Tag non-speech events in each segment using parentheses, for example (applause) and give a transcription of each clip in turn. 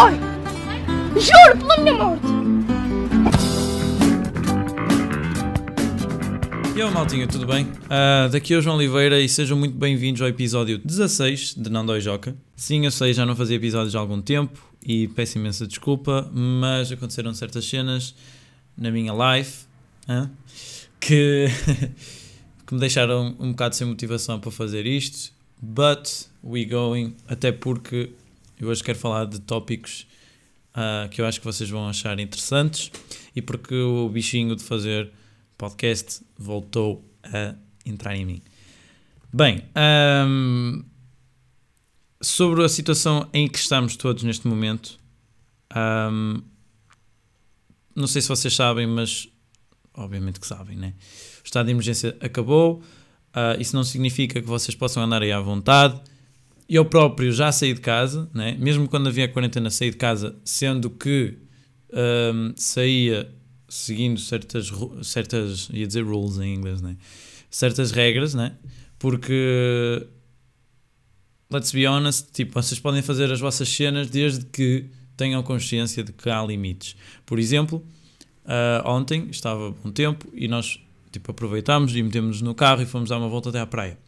dói! Juro pela minha morte! E aí, maltinha, tudo bem? Uh, daqui é o João Oliveira e sejam muito bem-vindos ao episódio 16 de Não Dói Joca. Sim, eu sei, já não fazia episódios há algum tempo e peço imensa desculpa, mas aconteceram certas cenas na minha hein, que, (laughs) que me deixaram um bocado sem motivação para fazer isto. But we going, até porque eu hoje quero falar de tópicos uh, que eu acho que vocês vão achar interessantes e porque o bichinho de fazer podcast voltou a entrar em mim. Bem, um, sobre a situação em que estamos todos neste momento, um, não sei se vocês sabem, mas obviamente que sabem, né? O estado de emergência acabou. Uh, isso não significa que vocês possam andar aí à vontade. Eu próprio já saí de casa, né? mesmo quando havia a quarentena, saí de casa, sendo que um, saía seguindo certas, certas, ia dizer rules em inglês, né? certas regras, né? porque let's be honest, tipo, vocês podem fazer as vossas cenas desde que tenham consciência de que há limites. Por exemplo, uh, ontem estava bom tempo e nós tipo, aproveitámos e metemos no carro e fomos dar uma volta até à praia.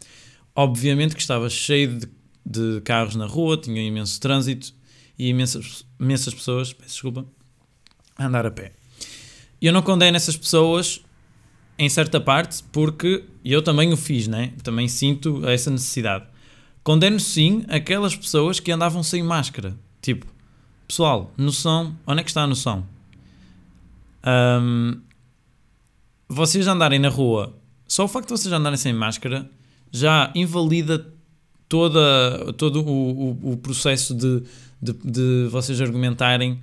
Obviamente que estava cheio de, de carros na rua, tinha imenso trânsito e imensas, imensas pessoas, peço desculpa, a andar a pé. Eu não condeno essas pessoas em certa parte porque eu também o fiz, né? Também sinto essa necessidade. Condeno sim aquelas pessoas que andavam sem máscara. Tipo, pessoal, noção, onde é que está a noção? Um, vocês andarem na rua, só o facto de vocês andarem sem máscara já invalida toda, todo o, o, o processo de, de, de, vocês argumentarem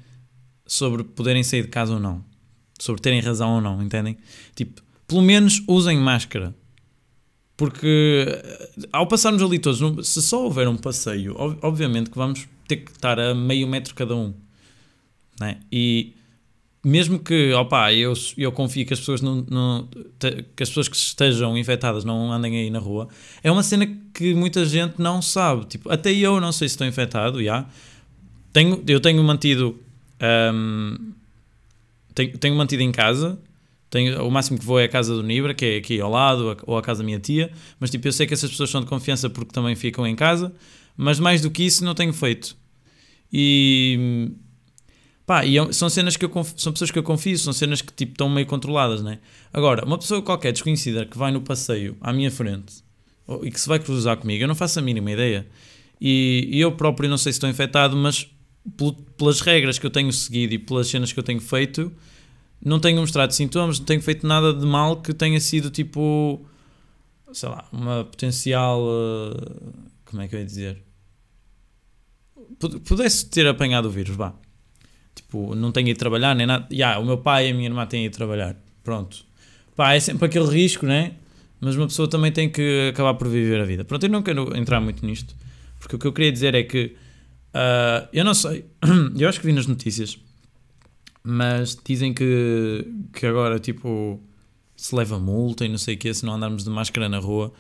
sobre poderem sair de casa ou não. Sobre terem razão ou não, entendem? Tipo, pelo menos usem máscara. Porque ao passarmos ali todos, se só houver um passeio, obviamente que vamos ter que estar a meio metro cada um. Né? E mesmo que, opa, eu, eu confio que as pessoas não, não, que as pessoas que estejam infectadas não andem aí na rua, é uma cena que muita gente não sabe. Tipo, até eu não sei se estou infectado, já. Tenho, eu tenho mantido um, tenho, tenho mantido em casa. Tenho, o máximo que vou é a casa do Nibra, que é aqui ao lado, ou a casa da minha tia. Mas tipo, eu sei que essas pessoas são de confiança porque também ficam em casa. Mas mais do que isso, não tenho feito. E Pá, e é são cenas que eu confio, são pessoas que eu confio, são cenas que tipo estão meio controladas, né? Agora, uma pessoa qualquer desconhecida que vai no passeio à minha frente e que se vai cruzar comigo, eu não faço a mínima ideia. E, e eu próprio não sei se estou infectado, mas pelas regras que eu tenho seguido e pelas cenas que eu tenho feito, não tenho mostrado sintomas, não tenho feito nada de mal que tenha sido tipo, sei lá, uma potencial. Uh, como é que eu ia dizer? Pudesse ter apanhado o vírus, vá. Tipo, não tenho ido trabalhar nem nada. Yeah, o meu pai e a minha irmã têm ido trabalhar. Pronto. Pá, é sempre aquele risco, né? Mas uma pessoa também tem que acabar por viver a vida. Pronto, eu não quero entrar muito nisto. Porque o que eu queria dizer é que. Uh, eu não sei. (clears throat) eu acho que vi nas notícias. Mas dizem que, que agora, tipo, se leva multa e não sei o que se não andarmos de máscara na rua.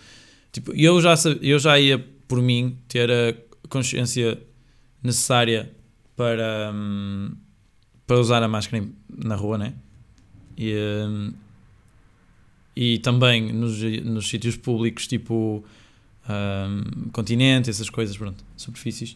Tipo, eu já, eu já ia, por mim, ter a consciência necessária para. Hum, para usar a máscara na rua, né? E, um, e também nos, nos sítios públicos, tipo um, continente, essas coisas, pronto, superfícies.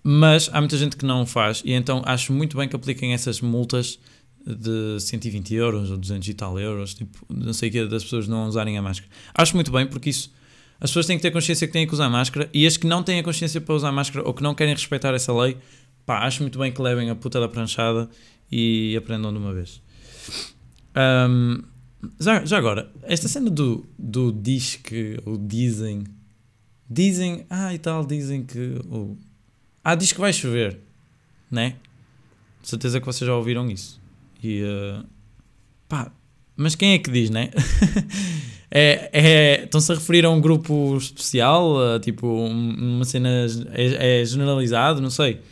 Mas há muita gente que não faz, e então acho muito bem que apliquem essas multas de 120 euros ou 200 e tal euros, tipo, não sei o que, das pessoas não usarem a máscara. Acho muito bem, porque isso as pessoas têm que ter consciência que têm que usar máscara e as que não têm a consciência para usar máscara ou que não querem respeitar essa lei pá, acho muito bem que levem a puta da pranchada e aprendam de uma vez. Um, já, já agora, esta cena do, do diz que, ou dizem, dizem, ah e tal, dizem que, ou, ah, diz que vai chover, né? De certeza que vocês já ouviram isso. E, uh, pá, mas quem é que diz, né? (laughs) é, é, estão-se a referir a um grupo especial, tipo, uma cena, é, é generalizado, não sei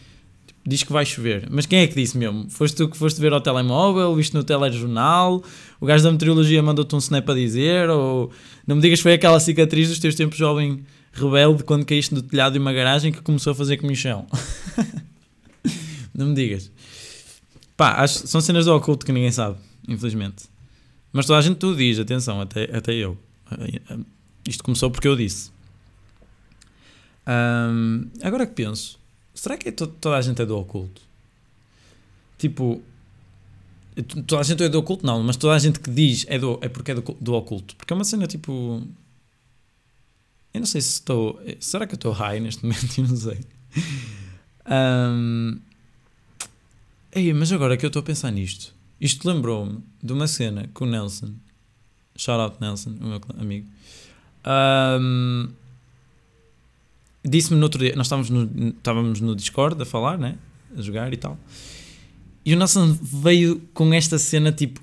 diz que vai chover. Mas quem é que disse mesmo? Foste tu que foste ver ao telemóvel, viste no telejornal, o gajo da meteorologia mandou-te um snap a dizer, ou não me digas que foi aquela cicatriz dos teus tempos jovem rebelde quando caíste no telhado de uma garagem que começou a fazer comichão. (laughs) Não me digas. Pá, acho, são cenas do oculto que ninguém sabe, infelizmente. Mas toda a gente tu diz, atenção, até, até eu. Isto começou porque eu disse. Ahm, agora que penso, será que é to- toda a gente é do oculto? Tipo, toda a gente é do oculto? Não, mas toda a gente que diz é, do, é porque é do, do oculto. Porque é uma cena tipo. Eu não sei se estou. Será que eu estou high neste (laughs) momento? Eu não sei. Ahm, ei, mas agora que eu estou a pensar nisto, isto lembrou-me de uma cena com o Nelson. Shout out Nelson, o meu amigo. Ahm, Disse-me no outro dia, nós estávamos no, estávamos no Discord a falar, né? A jogar e tal. E o Nelson veio com esta cena tipo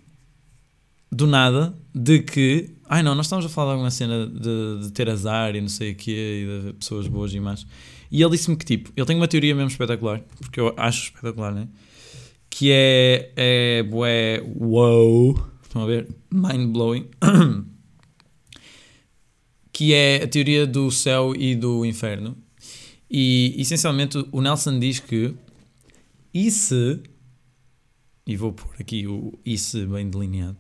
do nada de que, ai não, nós estamos a falar de alguma cena de, de ter azar e não sei o quê, e de pessoas boas e más. E ele disse-me que tipo, ele tem uma teoria mesmo espetacular, porque eu acho espetacular, né? Que é, é bué, wow, estão a ver? Mind blowing. (clears throat) que é a teoria do céu e do inferno. E essencialmente o Nelson diz que e se, e vou pôr aqui o e se bem delineado,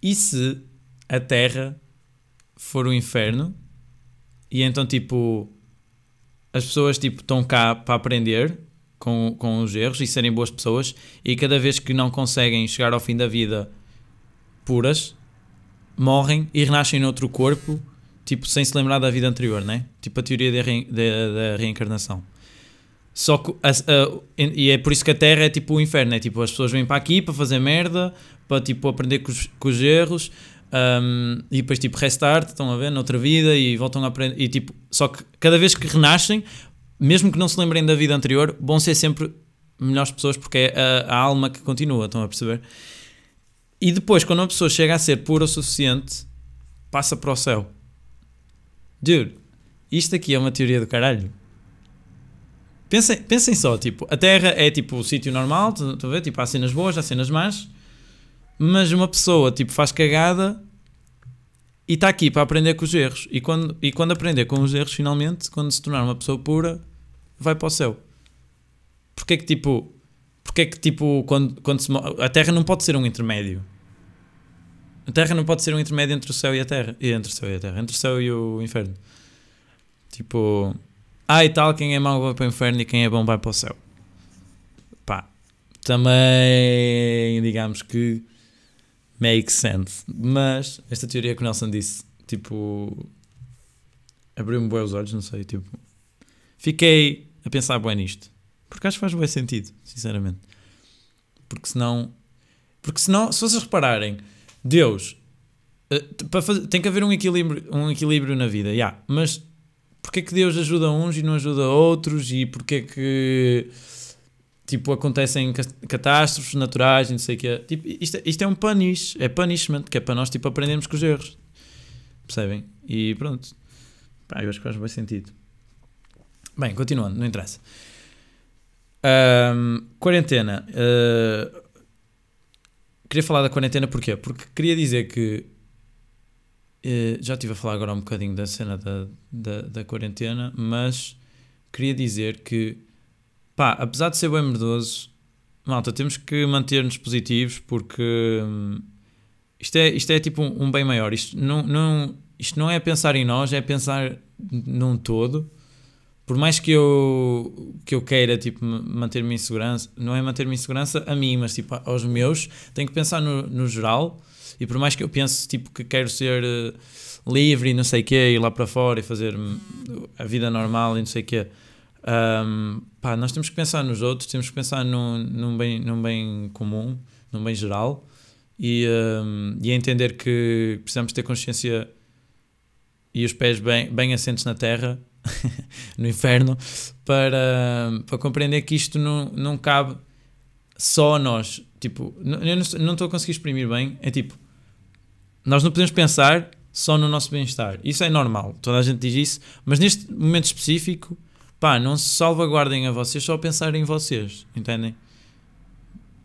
e se a Terra for o inferno e então tipo as pessoas tipo estão cá para aprender com, com os erros e serem boas pessoas e cada vez que não conseguem chegar ao fim da vida puras morrem e renascem noutro corpo tipo sem se lembrar da vida anterior, né? Tipo a teoria da, reencarnação. Só que a- a- e é por isso que a Terra é tipo o inferno, é tipo as pessoas vêm para aqui para fazer merda, para tipo aprender com os, com os erros um, e depois tipo restart, estão a ver, noutra vida e voltam a aprender e tipo, só que cada vez que renascem, mesmo que não se lembrem da vida anterior, vão ser sempre melhores pessoas porque é a, a alma que continua, estão a perceber? E depois, quando uma pessoa chega a ser pura o suficiente, passa para o céu. Dude, isto aqui é uma teoria do caralho. Pensem, pensem só, tipo, a Terra é tipo o sítio normal, a ver? Tipo, há cenas boas, há cenas más, mas uma pessoa, tipo, faz cagada e está aqui para aprender com os erros. E quando, e quando aprender com os erros, finalmente, quando se tornar uma pessoa pura, vai para o céu. Porquê que, tipo, porquê que, tipo, quando, quando se, a Terra não pode ser um intermédio? A Terra não pode ser um intermédio entre o céu e a Terra. E entre o céu e a Terra. Entre o céu e o inferno. Tipo. Ah, e tal, quem é mau vai para o inferno e quem é bom vai para o céu. Pá. Também. Digamos que. Makes sense. Mas. Esta teoria que o Nelson disse. Tipo. Abriu-me bem os olhos, não sei. Tipo. Fiquei a pensar bem nisto. Porque acho que faz bem sentido, sinceramente. Porque senão. Porque senão, se vocês repararem, Deus eh, tem que haver um equilíbrio, um equilíbrio na vida, yeah, mas porque é que Deus ajuda uns e não ajuda outros? E porque é que tipo acontecem ca- catástrofes naturais e não sei o que tipo, isto, é- isto é um punish, é punishment que é para nós tipo aprendermos com os erros. Percebem? e pronto. Pá, eu acho que faz bem sentido. Bem, continuando, não interessa. Ahm, quarentena Ah, queria falar da quarentena porquê? Porque queria dizer que eh, já estive a falar agora um bocadinho da cena da, da, da quarentena, mas queria dizer que pá, apesar de ser bem merdoso, malta, temos que manter-nos positivos porque hum, isto, é, isto é tipo um, um bem maior. Isto não, não, isto não é pensar em nós, é pensar num todo. Por mais que eu, que eu queira tipo, ma- manter-me em segurança, não é manter-me em segurança a mim, mas tipo, aos meus, tenho que pensar no, no geral. E por mais que eu pense tipo, que quero ser eh, livre e não sei o quê, ir lá para fora e fazer hum, a vida normal e não sei o quê, hum, pá, nós temos que pensar nos outros, temos que pensar num, num, bem, num bem comum, num bem geral e, hum, e entender que precisamos ter consciência e os pés bem, bem assentes na terra, (laughs) no inferno, para, para compreender que isto não, não cabe só a nós. Tipo, eu não estou- a conseguir exprimir bem. É tipo, nós não podemos pensar só no nosso bem-estar. Isso é normal, toda a gente diz isso, mas neste momento específico, pá, não se salvaguardem a vocês só a pensar em vocês, entendem?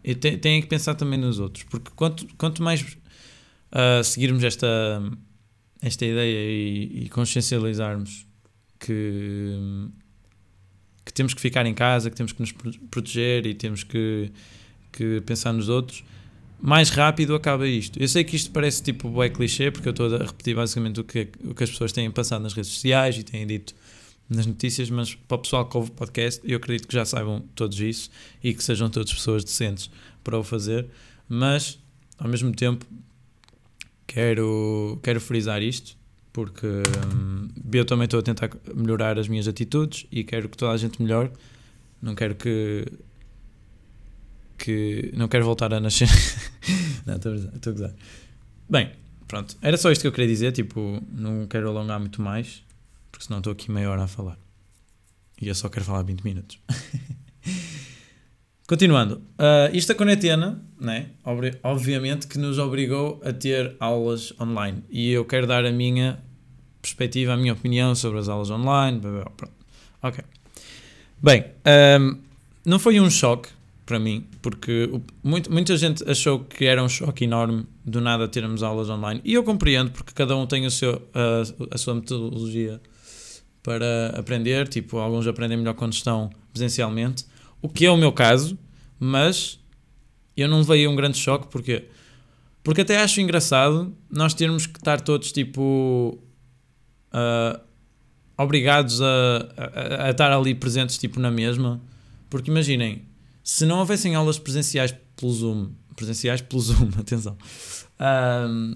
E têm que pensar também nos outros, porque quanto, quanto mais ah, seguirmos esta, esta ideia e, e consciencializarmos que, que temos que ficar em casa, que temos que nos pro- proteger e temos que, que pensar nos outros, mais rápido acaba isto. Eu sei que isto parece tipo é clichê, porque eu estou a repetir basicamente o que, o que as pessoas têm passado nas redes sociais e têm dito nas notícias, mas para o pessoal que ouve o podcast, eu acredito que já saibam todos isso e que sejam todas pessoas decentes para o fazer, mas ao mesmo tempo quero, quero frisar isto porque hum, eu também estou a tentar melhorar as minhas atitudes e quero que toda a gente melhore. Não quero que. que não quero voltar a nascer. (laughs) não, estou a gozar. Bem, pronto. Era só isto que eu queria dizer. Tipo, não quero alongar muito mais, porque senão estou aqui meia hora a falar. E eu só quero falar 20 minutos. (laughs) Continuando, ah, isto a quarentena, né? Obviamente que nos obrigou a ter aulas online e eu quero dar a minha perspectiva, a minha opinião sobre as aulas online. blá, blá, blá. Ok. Bem, ahm, não foi um choque para mim, porque o- muito- muita gente achou que era um choque enorme do nada termos aulas online e eu compreendo porque cada um tem o seu, a, a sua metodologia para aprender. Tipo, alguns aprendem melhor quando estão presencialmente o que é o meu caso, mas eu não veio um grande choque, porque porque até acho engraçado nós termos que estar todos tipo ah, obrigados a, a, a estar ali presentes tipo na mesma, porque imaginem, se não houvessem aulas presenciais pelo Zoom, presenciais pelo (laughs) Zoom, atenção, ahm,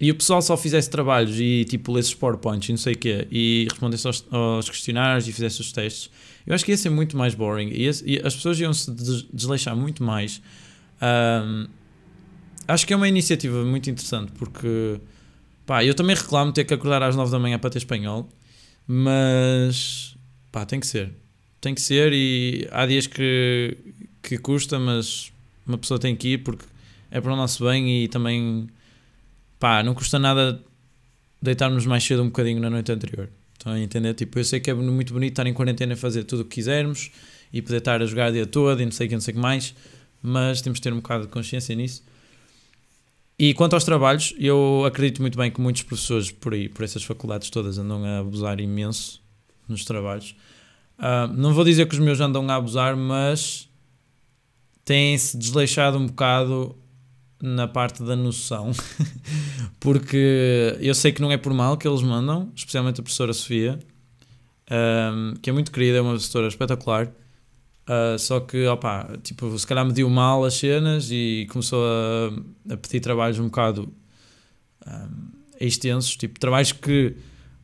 e o pessoal só fizesse trabalhos e tipo lesse PowerPoints e não sei o quê, e respondesse aos, aos questionários e fizesse os testes, eu acho que ia ser muito mais boring e, as pessoas iam se des- desleixar muito mais. Ahm, acho que é uma iniciativa muito interessante porque pá, eu também reclamo ter que acordar às 9 da manhã para ter espanhol, mas pá, tem que ser. Tem que ser e há dias que, que custa, mas uma pessoa tem que ir porque é para o nosso bem e também pá, não custa nada deitarmos mais cedo um bocadinho na noite anterior. Estão a entender? Tipo, eu sei que é muito bonito estar em quarentena e fazer tudo o que quisermos e poder estar a jogar o dia todo e não sei o que, não sei o que mais, mas temos de ter um bocado de consciência nisso. E quanto aos trabalhos, eu acredito muito bem que muitos professores por aí, por essas faculdades todas, andam a abusar imenso nos trabalhos. Ah, não vou dizer que os meus andam a abusar, mas têm-se desleixado um bocado na parte da noção, (laughs) porque eu sei que não é por mal que eles mandam, especialmente a professora Sofia, ahm, que é muito querida, é uma professora espetacular. Ah, só que, opá, tipo, se calhar mediu mal as cenas e começou a, a pedir trabalhos um bocado ahm, extensos, tipo, trabalhos que,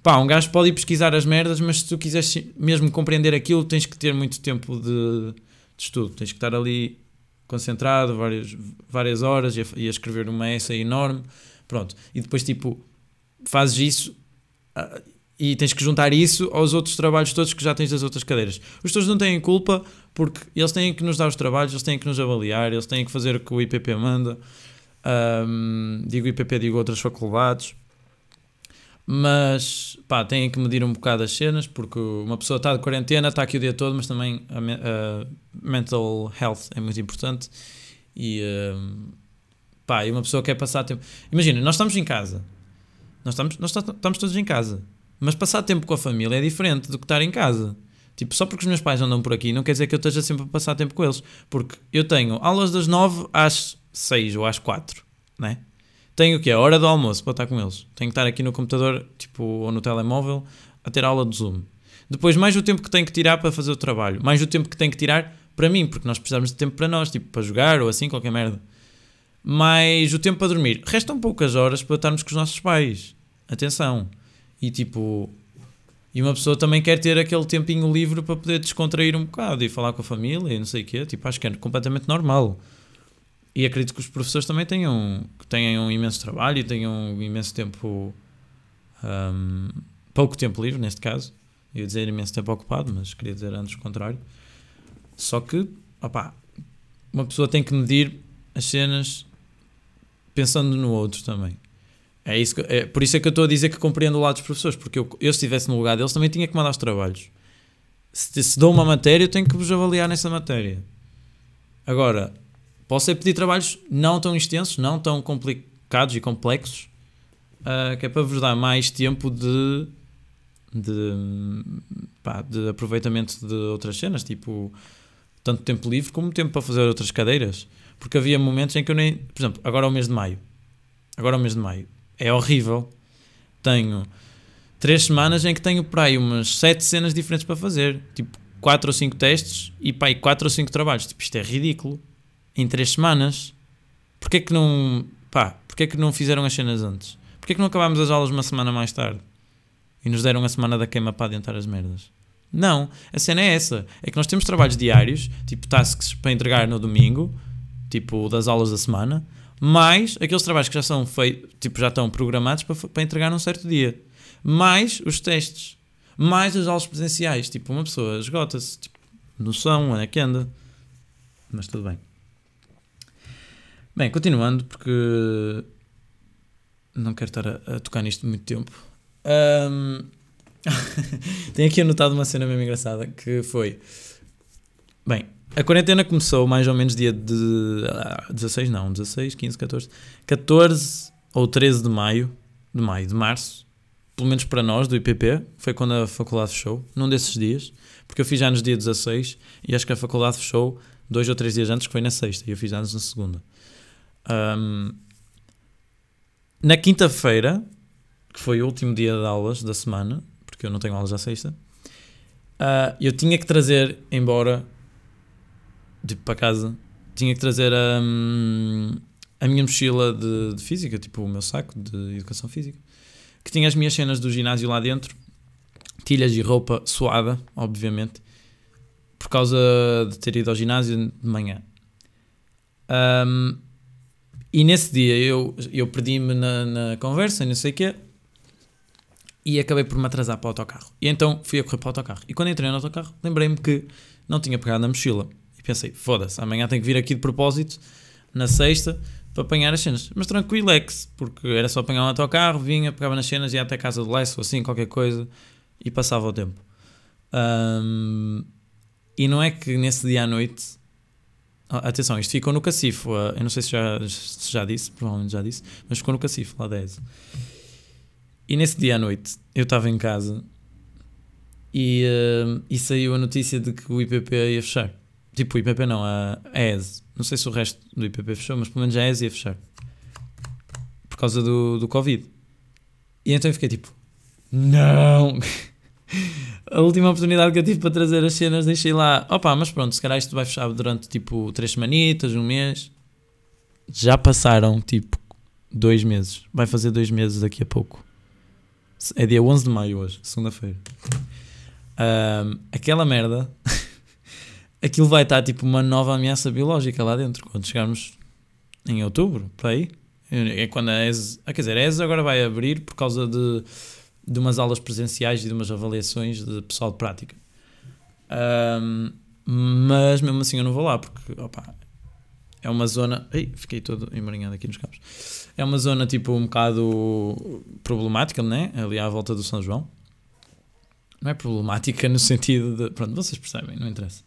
pá, um gajo pode ir pesquisar as merdas, mas se tu quiseres mesmo compreender aquilo, tens que ter muito tempo de, de estudo, tens que estar ali concentrado várias, várias horas e a, e a escrever uma essay enorme, pronto, e depois, tipo, fazes isso ah, e tens que juntar isso aos outros trabalhos todos que já tens das outras cadeiras. Os teus não têm culpa porque eles têm que nos dar os trabalhos, eles têm que nos avaliar, eles têm que fazer o que o IPP manda. Ahm, digo IPP, digo outras faculdades. Mas pá, têm que medir um bocado as cenas porque uma pessoa está de quarentena, está aqui o dia todo, mas também a, me- a mental health é muito importante. E ahm, pá, e uma pessoa quer passar tempo. Imagina, nós estamos em casa, nós estamos, nós tá- estamos todos em casa, mas passar tempo com a família é diferente do que estar em casa. Tipo, só porque os meus pais andam por aqui não quer dizer que eu esteja sempre a passar tempo com eles. Porque eu tenho aulas das 9 às 6 ou às 4, né? Tenho o quê? A hora do almoço para estar com eles. Tenho que estar aqui no computador, tipo, ou no telemóvel, a ter aula de Zoom. Depois, mais o tempo que tenho que tirar para fazer o trabalho. Mais o tempo que tenho que tirar para mim, porque nós precisamos de tempo para nós, tipo, para jogar ou assim, qualquer merda. Mais o tempo para dormir. Restam poucas horas para estarmos com os nossos pais. Atenção. E tipo, e uma pessoa também quer ter aquele tempinho livre para poder descontrair um bocado e falar com a família e não sei o quê. Tipo, acho que é completamente normal. E acredito que os professores também tenham, tenham um imenso trabalho e tenham um imenso tempo. hum, pouco tempo livre, neste caso. Eu ia dizer imenso tempo ocupado, mas queria dizer antes o contrário. Só que, opá, uma pessoa tem que medir as cenas pensando no outro também. É, isso que- é por isso é que eu estou a dizer que compreendo o lado dos professores, porque eu, eu se estivesse no lugar deles também tinha que mandar os trabalhos. Se, se dou uma matéria, eu tenho que vos avaliar nessa matéria. Agora, posso é pedir trabalhos não tão extensos, não tão complicados e complexos, ah, que é para vos dar mais tempo de de, pá, de aproveitamento de outras cenas, tipo, tanto tempo livre como tempo para fazer outras cadeiras. Porque havia momentos em que eu nem. Por exemplo, agora é o mês de maio. Agora é o mês de maio. É horrível. Tenho três semanas em que tenho por aí umas sete cenas diferentes para fazer. Tipo, quatro ou cinco testes e pá, quatro ou cinco trabalhos. Tipo, isto é ridículo. Em três semanas. Porquê que não. Pá, porquê que não fizeram as cenas antes? Porquê que não acabámos as aulas uma semana mais tarde? E nos deram a semana da queima para adiantar as merdas? Não, a cena é essa. É que nós temos trabalhos diários, tipo tasks para entregar no domingo, tipo das aulas da semana, mais aqueles trabalhos que já são feitos, tipo já estão programados para, para entregar num certo dia, mais os testes, mais as aulas presenciais. Tipo, uma pessoa esgota-se, tipo, noção, onde é que anda. Mas tudo bem. Bem, continuando, porque não quero estar a, a tocar nisto muito tempo. Um... (laughs) Tenho aqui anotado uma cena mesmo engraçada que foi. Bem, a quarentena começou mais ou menos dia de. Ah, 16, não, 16, 15, 14. 14 ou 13 de maio. De maio, de março. Pelo menos para nós, do IPP. Foi quando a faculdade fechou. Num desses dias. Porque eu fiz anos dia 16 e acho que a faculdade fechou dois ou três dias antes, que foi na sexta. E eu fiz anos na segunda. Um, na quinta-feira, que foi o último dia de aulas da semana, porque eu não tenho aulas à sexta, uh, eu tinha que trazer embora, tipo, para casa, tinha que trazer a, a minha mochila de, de física, tipo, o meu saco de educação física, que tinha as minhas cenas do ginásio lá dentro, tilhas e roupa suada, obviamente, por causa de ter ido ao ginásio de manhã. Um, e nesse dia eu, eu perdi-me na, na conversa, não sei o quê, e acabei por me atrasar para o autocarro. E então fui a correr para o autocarro. E quando entrei no autocarro, lembrei-me que não tinha pegado na mochila. Pensei, foda-se, amanhã tenho que vir aqui de propósito, na sexta, para apanhar as cenas. Mas tranquilo, ex, porque era só apanhar um autocarro, vinha, pegava nas cenas, ia até a casa do Lesso, assim, qualquer coisa, e passava o tempo. Um, e não é que nesse dia à noite Atenção, isto ficou no cacifo. Eu não sei se já, se já disse, provavelmente já disse, mas ficou no cacifo, lá 10. E nesse dia à noite eu estava em casa e, e saiu a notícia de que o IPP ia fechar. Tipo, o IPP não, a, a ES. Não sei se o resto do IPP fechou, mas pelo menos a ES ia fechar. Por causa do, do Covid. E então eu fiquei tipo, não! (laughs) a última oportunidade que eu tive para trazer as cenas, deixei lá. Opa, mas pronto, se calhar isto vai fechar durante tipo 3 semanitas, um mês. Já passaram tipo 2 meses. Vai fazer 2 meses daqui a pouco. É dia 11 de maio hoje, segunda-feira. Um, aquela merda. (laughs) aquilo vai estar tipo uma nova ameaça biológica lá dentro. Quando chegarmos em outubro, por aí. É quando a ES. Ah, quer dizer, a ES agora vai abrir por causa de de umas aulas presenciais e de umas avaliações de pessoal de prática. Um, mas mesmo assim eu não vou lá porque opa, é uma zona. Ei, fiquei todo emaranhado aqui nos cabos. É uma zona tipo um bocado problemática, né? Ali à volta do São João. Não é problemática no sentido de. Pronto, vocês percebem, não interessa.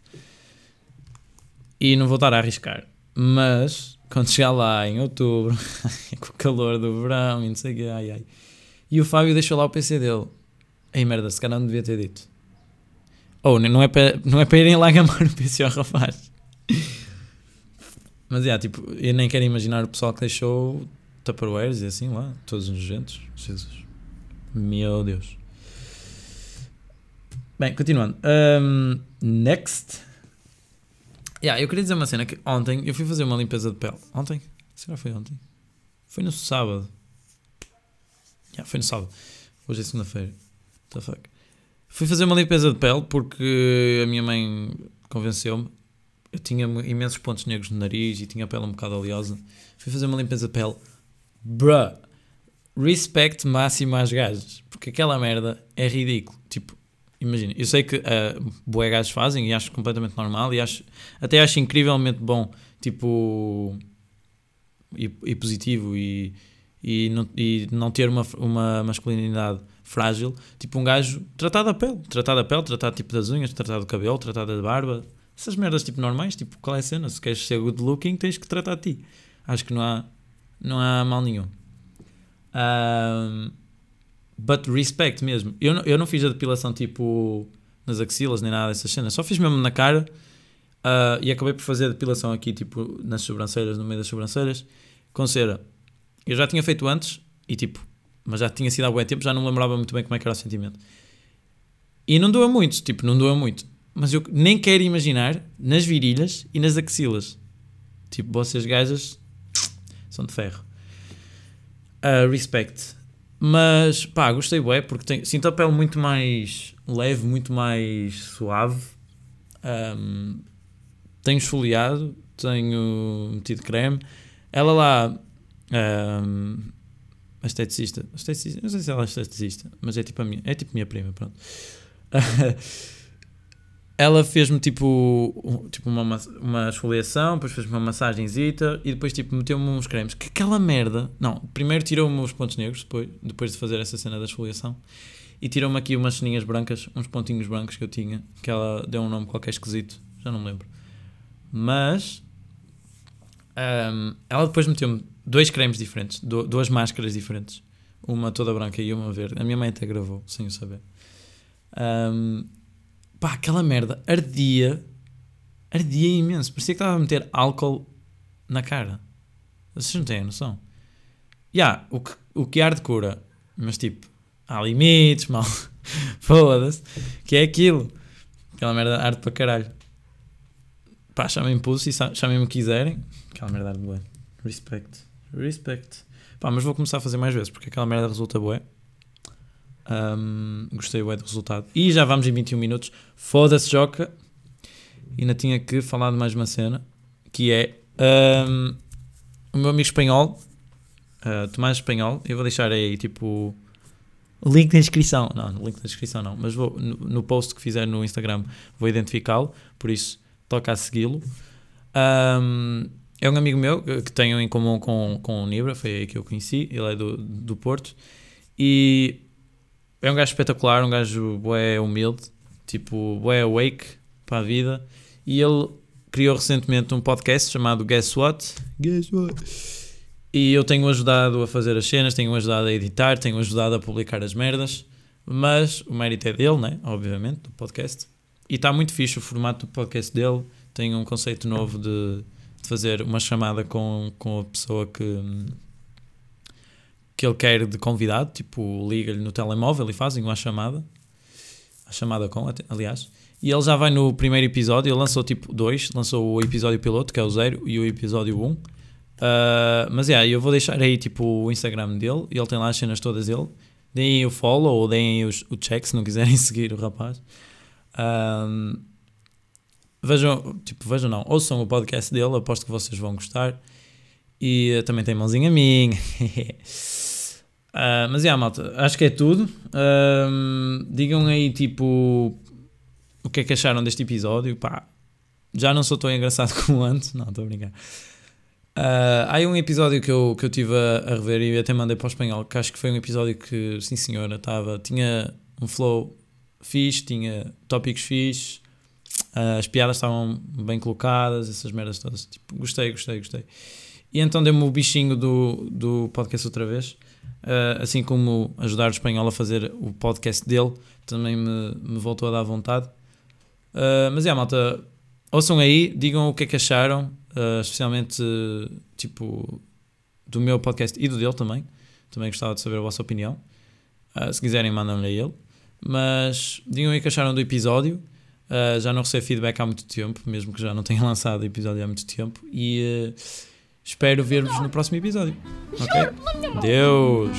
E não vou estar a arriscar. Mas quando chegar lá em outubro, (laughs) com o calor do verão e não sei o que, ai ai e o Fábio deixou lá o PC dele. Ei merda, se calhar não devia ter dito. Ou oh, não, é para, não é para irem lá (laughs) gamar o PC ao rapaz. Mas é, yeah, tipo, eu nem quero imaginar o pessoal que deixou Tupperwares e assim lá, todos nojentos. Jesus. Meu Deus. Bem, continuando. Um, next. Yeah, eu queria dizer uma cena que ontem eu fui fazer uma limpeza de pele. Ontem? Será que foi ontem? Foi no sábado. Yeah, foi no sábado. Hoje é segunda-feira. The fuck. Fui fazer uma limpeza de pele porque a minha mãe convenceu-me. Eu tinha imensos pontos negros no nariz e tinha a pele um bocado oleosa. Fui fazer uma limpeza de pele. Bruh. Respect máximo às gajas. Porque aquela merda é ridículo. Tipo, imagina. Eu sei que uh, boé gajos fazem e acho completamente normal e acho, até acho incrivelmente bom. Tipo. E, e positivo e e não, e não ter uma, uma masculinidade frágil, tipo um gajo tratar da pele, tratar da pele, tratar tipo das unhas, tratar do cabelo, tratar da barba, essas merdas tipo normais, tipo qual é a cena? Se queres ser good looking, tens que tratar de ti. Acho que não há, não há mal nenhum. Um, but respect mesmo. Eu não, eu não fiz a depilação tipo nas axilas nem nada dessas cenas, só fiz mesmo na cara ah, e acabei por fazer a depilação aqui tipo nas sobrancelhas, no meio das sobrancelhas, com cera. Eu já tinha feito antes e tipo, mas já tinha sido há bom tempo, já não lembrava muito bem como é que era o sentimento. E não doa muito, tipo, não doa muito. Mas eu nem quero imaginar nas virilhas e nas axilas. Tipo, vocês gajas são de ferro. Uh, respect. Mas pá, gostei bué porque tem, sinto a pele muito mais leve, muito mais suave. Um, tenho esfoliado, tenho metido creme. Ela lá, um, a esteticista, esteticista, não sei se ela é esteticista, mas é tipo a minha, é tipo minha prima, pronto. (laughs) ela fez-me tipo, tipo uma, uma esfoliação, depois fez-me uma massagenzita e depois tipo meteu-me uns cremes. Que aquela merda. Não, primeiro tirou-me os pontos negros, depois, depois de fazer essa cena da esfoliação. E tirou-me aqui umas ceninhas brancas, uns pontinhos brancos que eu tinha, que ela deu um nome qualquer esquisito, já não me lembro. Mas ahm, ela depois meteu-me dois cremes diferentes, du- duas máscaras diferentes. Uma toda branca e uma verde. A minha mãe até gravou, sem eu saber. Ahm, pá, aquela merda ardia, ardia imenso. Parecia que estava a meter álcool na cara. Vocês não têm noção. Já, o, que, o que arde cura, mas tipo, há limites, (laughs) mal. Foda-se. Que é aquilo. Aquela merda arde para caralho. Pá, chamem-me e chamem-me o que quiserem. Aquela merda arde bué. Respect. Respect. Pá, mas vou começar a fazer mais vezes porque aquela merda resulta bué. Um, gostei bué do resultado. E já vamos em 21 minutos. Foda-se, Joca. Ainda tinha que falar de mais uma cena. Que é um, o meu amigo espanhol, uh, Tomás Espanhol. Eu vou deixar aí tipo link na descrição. Não, no link da descrição não. Mas vou, no, no post que fizer no Instagram vou identificá-lo. Por isso, toca a segui-lo. Um, é um amigo meu que tenho em comum com, com o Nibra. Foi aí que eu conheci. Ele é do, do Porto. E é um gajo espetacular, um gajo bué humilde, tipo, bué awake para a vida. E ele criou recentemente um podcast chamado Guess What? Guess What? E eu tenho ajudado a fazer as cenas, tenho ajudado a editar, tenho ajudado a publicar as merdas. Mas o mérito é dele, né? Obviamente, do podcast. E está muito fixe o formato do podcast dele. Tem um conceito novo de, de fazer uma chamada com, com a pessoa que, que ele quer de convidado, tipo, liga-lhe no telemóvel e fazem uma chamada, a chamada com, aliás, e ele já vai no primeiro episódio, ele lançou tipo dois, lançou o episódio piloto, que é o 0, e o episódio 1. Um. Ah, mas é, eu vou deixar aí tipo o Instagram dele, e ele tem lá as cenas todas dele. Deem o follow ou deem os- o check se não quiserem (laughs) seguir o rapaz. Ahm, vejam, tipo, vejam não, ouçam o podcast dele, aposto que vocês vão gostar. E também tem mãozinha minha. (laughs) Ah, mas é, malta, acho que é tudo. Ahm, digam aí, tipo, o que é que acharam deste episódio. Pá, já não sou tão engraçado (laughs) como antes. Não, estou a brincar. Ah, há um episódio que eu, que eu tive a, a rever e até mandei para o espanhol, que acho que foi um episódio que, sim senhora, estava, tinha um flow fixe, tinha tópicos fixe, ah, as piadas estavam bem colocadas, essas merdas todas. Tipo, gostei, gostei, gostei. E então deu-me o bichinho do, do podcast outra vez. Uh, assim como ajudar o espanhol a fazer o podcast dele, também me, me voltou a dar vontade. Uh, mas é, malta, ouçam aí, digam o que é que acharam, uh, especialmente tipo do meu podcast e do dele também. Também gostava de saber a vossa opinião. Se quiserem, mandam-lhe a ele. Mas digam aí o que acharam do episódio. Já não recebo feedback há muito tempo, mesmo que já não tenha (laughs) lançado o episódio há muito tempo. E espero ver-vos no próximo episódio. Ok? Deus!